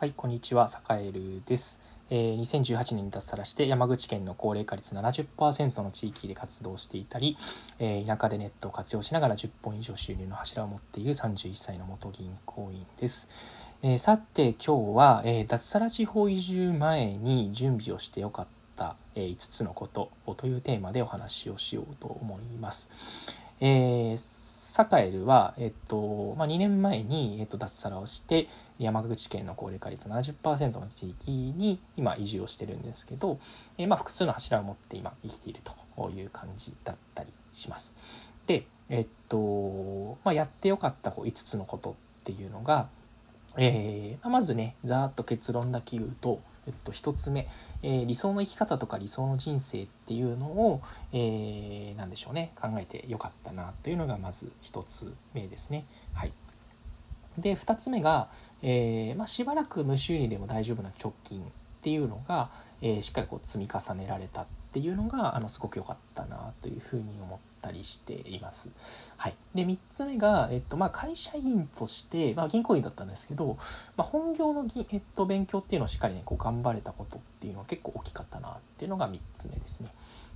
はい、こんにちは、サカエルです。えー、2018年に脱サラして山口県の高齢化率70%の地域で活動していたり、えー、田舎でネットを活用しながら10本以上収入の柱を持っている31歳の元銀行員です。えー、さて今日は、え脱サラ地方移住前に準備をしてよかった、え5つのことというテーマでお話をしようと思います。えーサカエルは、えっとまあ、2年前に、えっと、脱サラをして山口県の高齢化率70%の地域に今移住をしてるんですけど、えー、まあ、複数の柱を持って今生きているという感じだったりします。で、えっとまあ、やってよかったこう5つのことっていうのが、えー、まずねざーっと結論だけ言うとえっと、1つ目、え、理想の生き方とか理想の人生っていうのを、えー、何でしょうね考えてよかったなというのがまず1つ目ですね。はい、で2つ目が、えー、まあ、しばらく無修理でも大丈夫な直近っていうのが、えしっかりこう積み重ねられたっていうのがあのすごく良かったなというふうに思ったりしています。はい、で3つ目が、えっとまあ、会社員として、まあ、銀行員だったんですけど、まあ、本業のぎ、えっと、勉強っていうのをしっかりねこう頑張れたことっていうのは結構大きかったなっていうのが3つ目ですね。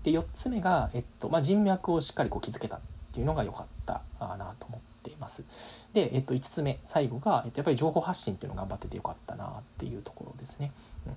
で4つ目が、えっとまあ、人脈をしっかりこう築けたっていうのが良かったなと思っています。で、えっと、5つ目最後が、えっと、やっぱり情報発信っていうのを頑張っててよかったなっていうところですね。うん、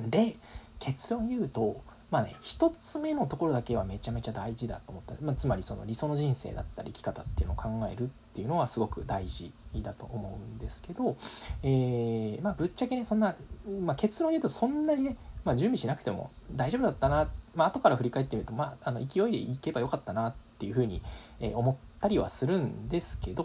で結論言うとまあね1つ目のところだけはめちゃめちゃ大事だと思った、まあ、つまりその理想の人生だったり生き方っていうのを考えるっていうのはすごく大事だと思うんですけど、えー、まあぶっちゃけねそんな、まあ、結論言うとそんなにね、ま、準備しなくても大丈夫だったな、まあ後から振り返ってみると、まあ、あの勢いでいけばよかったなってっていうふうに思ったりはするんですけど、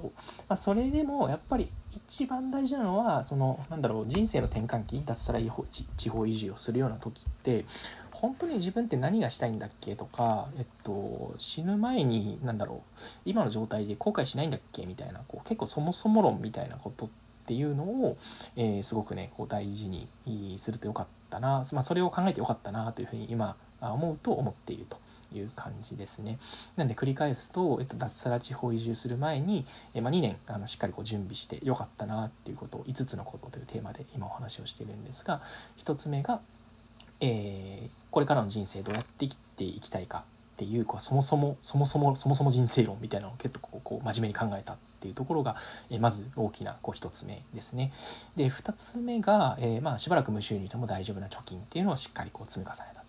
まあ、それでもやっぱり一番大事なのはそのなんだろう人生の転換期脱サラ地方移住をするような時って本当に自分って何がしたいんだっけとか、えっと、死ぬ前に何だろう今の状態で後悔しないんだっけみたいなこう結構そもそも論みたいなことっていうのを、えー、すごくねこう大事にするとよかったな、まあ、それを考えてよかったなというふうに今思うと思っていると。いう感じですね。なんで繰り返すと、えっと、脱サラ地方移住する前に、えまあ、2年あのしっかりこう準備してよかったなっていうことを5つのことというテーマで今お話をしてるんですが1つ目がえー、これからの人生どうやって生きていきたいかっていうこうそもそもそもそもそもそも人生論みたいなのを結構こう真面目に考えたっていうところが、え、まず大きなこう1つ目ですね。で2つ目が、えー、まあ、しばらく無収入でも大丈夫な貯金っていうのをしっかりこう積み重ねた。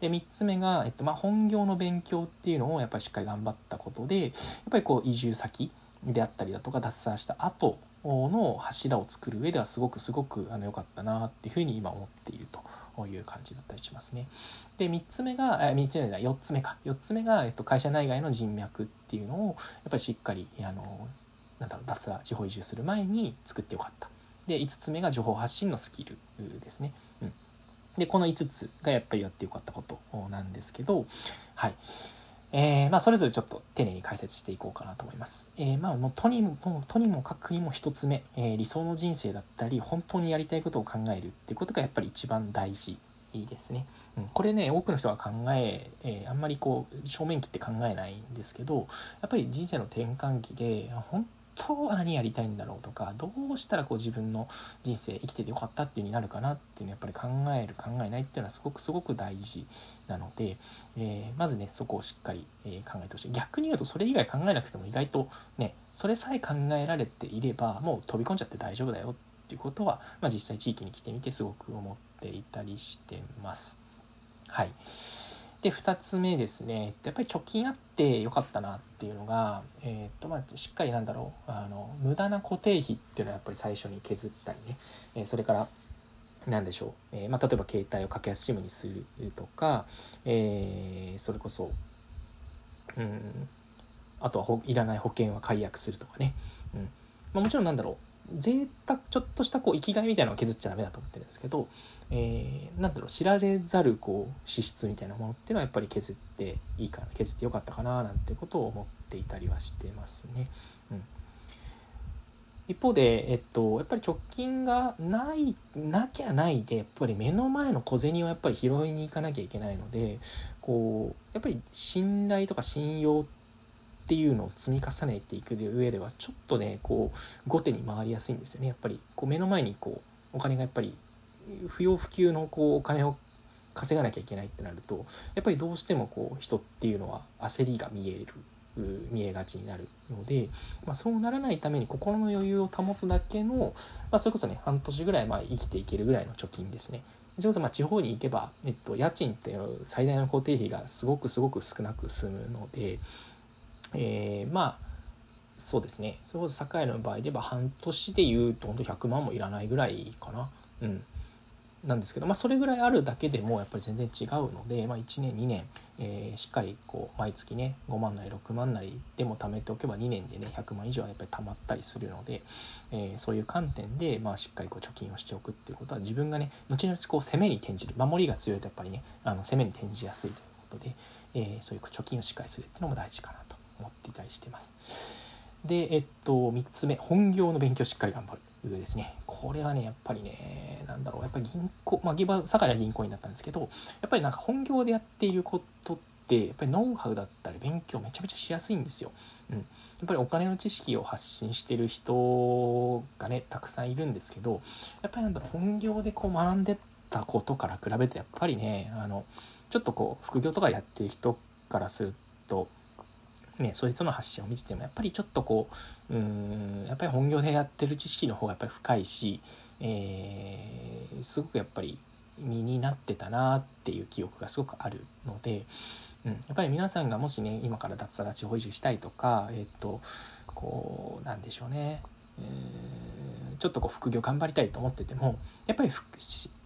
で3つ目が、えっとまあ、本業の勉強っていうのをやっぱりしっかり頑張ったことでやっぱりこう移住先であったりだとか脱サラした後の柱を作る上ではすごくすごくあの良かったなっていうふうに今思っていると。いう感じだったりしますね。で、3つ目が、3つ目が4つ目か。4つ目が、えっと、会社内外の人脈っていうのを、やっぱりしっかり、あの、なんだろう、脱サラ、地方移住する前に作ってよかった。で、5つ目が情報発信のスキルですね。で、この5つがやっぱりやってよかったことなんですけど、はい。えー、まあ、それぞれちょっと丁寧に解説していこうかなと思います。えー、まあ、もうとにも、とにもかくにも一つ目、えー、理想の人生だったり、本当にやりたいことを考えるっていうことがやっぱり一番大事ですね。うん、これね、多くの人が考え、えあんまりこう、正面切って考えないんですけど、やっぱり人生の転換期で、本当は何やりたいんだろうとかどうしたらこう自分の人生生きててよかったっていうになるかなっていうのやっぱり考える考えないっていうのはすごくすごく大事なので、えー、まずねそこをしっかり、え考えてほしい逆に言うとそれ以外考えなくても意外とねそれさえ考えられていればもう飛び込んじゃって大丈夫だよっていうことは、まあ、実際地域に来てみてすごく思っていたりしてます。はいで2つ目ですね。やっぱり貯金あってよかったなっていうのが、えーとまあ、しっかりなんだろう。あの無駄な固定費っていうのはやっぱり最初に削ったりね、えー、それから何でしょう、えー、まあ、例えば携帯を格安 SIM にするとか、えー、それこそ、うん、あとはいらない保険は解約するとかね、うん。まあ、もちろんなんだろう。贅沢ちょっとしたこう生きがいみたいなのは削っちゃダメだと思ってるんですけど、えー、なんだろう知られざるこう資質みたいなものっていうのはやっぱり削っていいかな削ってよかったかななんてことを思っていたりはしてますね。うん、一方で、えっと、やっぱり直近がないなきゃないでやっぱり目の前の小銭をやっぱり拾いに行かなきゃいけないのでこうやっぱり信頼とか信用っていうのを積み重ねていく上ではちょっとねこう後手に回りやすいんですよねやっぱりこう目の前にこうお金がやっぱり不要不急のこうお金を稼がなきゃいけないってなるとやっぱりどうしてもこう人っていうのは焦りが見える見えがちになるので、まあ、そうならないために心の余裕を保つだけの、まあ、それこそね半年ぐらいまあ生きていけるぐらいの貯金ですね。それこそまあ地方に行けば、えっと、家賃っていう最大の固定費がすごくすごく少なく済むので、えー、まあそうですねそれこそ堺の場合で言えば半年でいうとほんと100万もいらないぐらいかな。うんなんですけど、まあ、それぐらいあるだけでもやっぱり全然違うので、まあ、1年2年、えー、しっかりこう毎月ね5万なり6万なりでも貯めておけば2年でね100万以上はやっぱり貯まったりするので、えー、そういう観点で、まあ、しっかりこう貯金をしておくっていうことは自分がね後々こう攻めに転じる守りが強いとやっぱりねあの攻めに転じやすいということで、えー、そういう貯金をしっかりするっていうのも大事かなと思っていたりしてます。で、えっと、3つ目本業の勉強しっかり頑張る。ですね。これはね、やっぱりね、なんだろう、やっぱり銀行、まあ、ギバ堺は銀行員だったんですけど、やっぱりなんか本業でやっていることって、やっぱりノウハウだったり勉強めちゃめちゃしやすいんですよ。うん。やっぱりお金の知識を発信してる人がね、たくさんいるんですけど、やっぱりなんだろう、本業でこう学んでたことから比べて、やっぱりね、あの、ちょっとこう、副業とかやってる人からすると、ね、そういう人の発信を見ててもやっぱりちょっとこううんやっぱり本業でやってる知識の方がやっぱり深いし、えー、すごくやっぱり身になってたなっていう記憶がすごくあるので、うん、やっぱり皆さんがもしね今から脱サラ地方移住したいとかえっ、とこうなんでしょうね、えー、ちょっとこう副業頑張りたいと思っててもやっぱり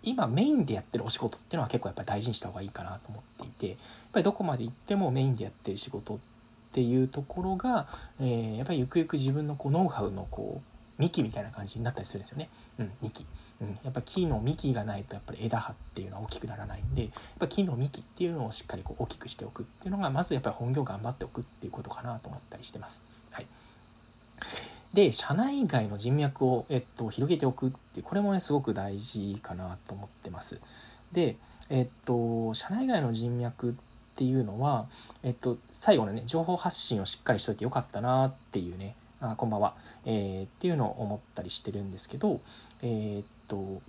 今メインでやってるお仕事っていうのは結構やっぱり大事にした方がいいかなと思っていてやっぱりどこまで行ってもメインでやってる仕事ってっていうところが、えー、やっぱりゆくゆく自分のこうノウハウのこう幹みたいな感じになったりするんですよね。うん、幹。うん、やっぱ木の幹がないとやっぱり枝葉っていうのは大きくならないんでやっぱ木の幹っていうのをしっかりこう大きくしておくっていうのがまずやっぱり本業頑張っておくっていうことかなと思ったりしてます。はい、で社内外の人脈を、えっと、広げておくってこれもねすごく大事かなと思ってます。でえっと社内外の人脈っっていうのは、えっと、最後のね、情報発信をしっかりしといてよかったなっていうね、あこんばんは、えー、っていうのを思ったりしてるんですけど、えー、っと、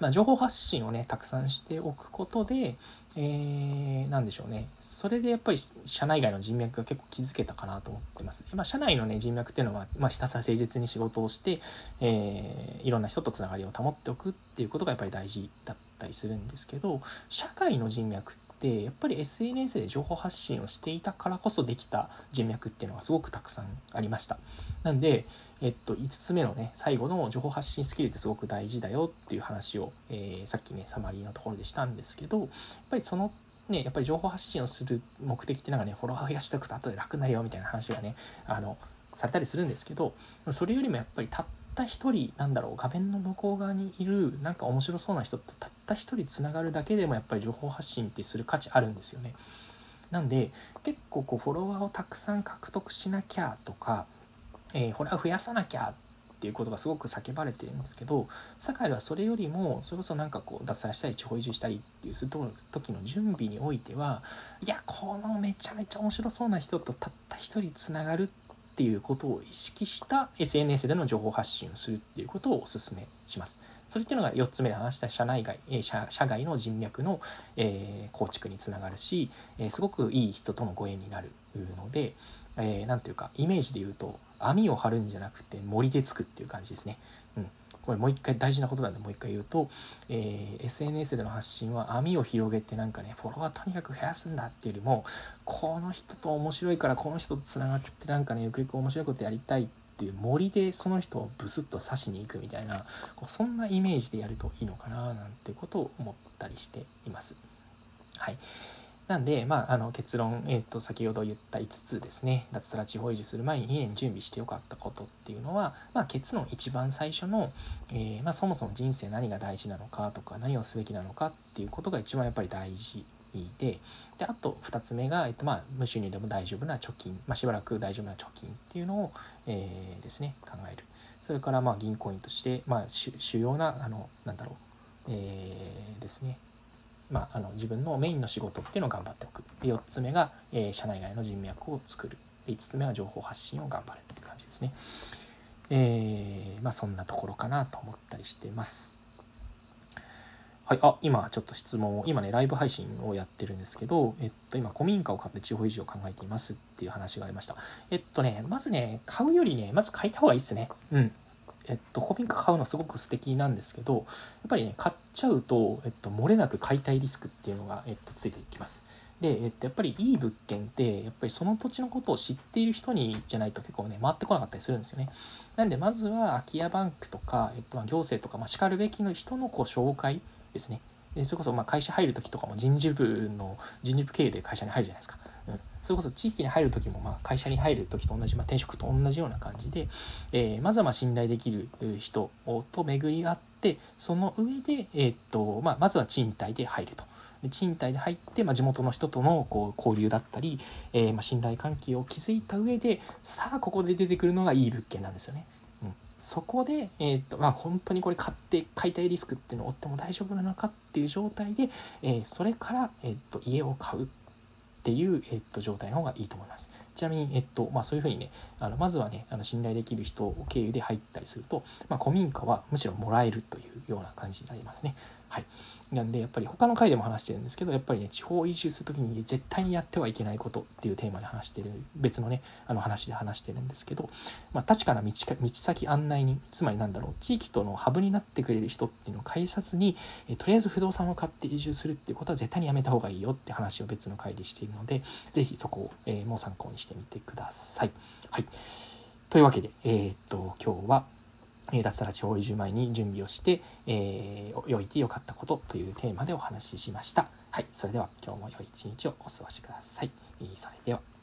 まあ、情報発信をね、たくさんしておくことで、えー、なんでしょうね。それでやっぱり社内外の人脈が結構築けたかなと思ってます。まあ、社内のね、人脈っていうのは、まあ、ひたすら誠実に仕事をして、えー、いろんな人とつながりを保っておくっていうことがやっぱり大事だったりするんですけど、社会の人脈ってってやっぱり SNS で情報発信をしていたからこそできた人脈っていうのがすごくたくさんありました。なんで、えっと、5つ目のね最後の情報発信スキルってすごく大事だよっていう話を、えー、さっきねサマリーのところでしたんですけどやっぱりそのね、やっぱり情報発信をする目的っていうのがね、フォロワー増やしておくと後で楽になるよみたいな話がね、あの、されたりするんですけど、それよりもやっぱりたった一人、なんだろう、画面の向こう側にいる、なんか面白そうな人とたった一人つながるだけでもやっぱり情報発信ってする価値あるんですよね。なんで、結構こうフォロワーをたくさん獲得しなきゃとか、えー、フォロワー増やさなきゃっていうことがすごく叫ばれてるんですけど、堺はそれよりも、それこそなんかこう脱サラしたり地方移住したりっていうする時の準備においては、いや、このめちゃめちゃ面白そうな人とたった一人つながるってていうことを意識した SNS での情報発信をするっていうことをお勧めします。それっていうのが4つ目で話した社内外、社社外の人脈の、えー、構築につながるし、え、すごくいい人とのご縁になるので、えー、ていうか、イメージで言うと、網を張るんじゃなくて森でつくっていう感じですね。うん。これもう一回大事なことなんでもう一回言うと、えー、SNS での発信は網を広げてなんかね、フォロワーとにかく増やすんだっていうよりも、この人と面白いからこの人とつながってなんかね、ゆくゆく面白いことやりたいっていう森でその人をブスッと刺しに行くみたいなこうそんなイメージでやるといいのかななんてことを思ったりしています。はい。なんで、まあ、あの結論、えっ、ー、と、先ほど言った5つですね、脱サラ地方移住する前に2年準備してよかったことっていうのは、まあ、結論一番最初の、えー、まあ、そもそも人生何が大事なのかとか、何をすべきなのかっていうことが一番やっぱり大事で、で、あと2つ目が、えっと、まあ、無収入でも大丈夫な貯金、まあ、しばらく大丈夫な貯金っていうのを、えー、ですね、考える。それから、まあ、銀行員として、まあ、主要な、あの、なんだろう、えー、ですね、まあ、あの自分のメインの仕事っていうのを頑張っておく。で4つ目が、えー、社内外の人脈を作る。で5つ目は情報発信を頑張るっていう感じですね。えー、まあそんなところかなと思ったりしてます。はい、あ今ちょっと質問を今ねライブ配信をやってるんですけど、えっと、今古民家を買って地方移住を考えていますっていう話がありましたえっとねまずね買うよりねまず買いた方がいいっすねうんえっと、古民家買うのすごく素敵なんですけどやっぱりね買っちゃうと、えっと、漏れなく買いたいリスクっていうのが、えっと、ついていきます。で、えっと、やっぱりいい物件ってやっぱりその土地のことを知っている人にじゃないと結構ね回ってこなかったりするんですよね。なんでまずは空き家バンクとか、えっと、行政とか、まあ、しかるべきの人のこう紹介ですね。それこそま会社入る時とかも人事部の人事部経営で会社に入るじゃないですか。それこそ地域に入る時も、まあ、会社に入る時と同じ、まあ、転職と同じような感じで、えー、まずはま信頼できる人と巡り合ってその上で、えー、っとまあ、まずは賃貸で入ると。賃貸で入って、まあ、地元の人とのこう交流だったり、えー、ま信頼関係を築いた上でさあここで出てくるのがいい物件なんですよね。そこで、えーとまあ、本当にこれ買って買いたいリスクっていうのを負っても大丈夫なのかっていう状態で、えー、それから、えーと家を買うっていう、えっと、状態の方がいいと思います。ちなみに、えっとまあ、そういうふうにねあのまずはねあの信頼できる人を経由で入ったりすると、まあ、古民家はむしろもらえるというような感じになりますね。はい、なんでやっぱり他の回でも話してるんですけどやっぱりね地方移住する時に絶対にやってはいけないことっていうテーマで話してる別のねあの話で話してるんですけど、まあ、確かな道か道先案内人つまりなんだろう地域とのハブになってくれる人っていうのを介さずにえとりあえず不動産を買って移住するっていうことは絶対にやめた方がいいよって話を別の回でしているので是非そこを、えー、もう参考にしてみてください。はい、というわけで、えー、っと今日は脱サラ地方移住前に準備をして、えー、良いて良かったことというテーマでお話ししました。はい。それでは今日も良い一日をお過ごしください。それでは。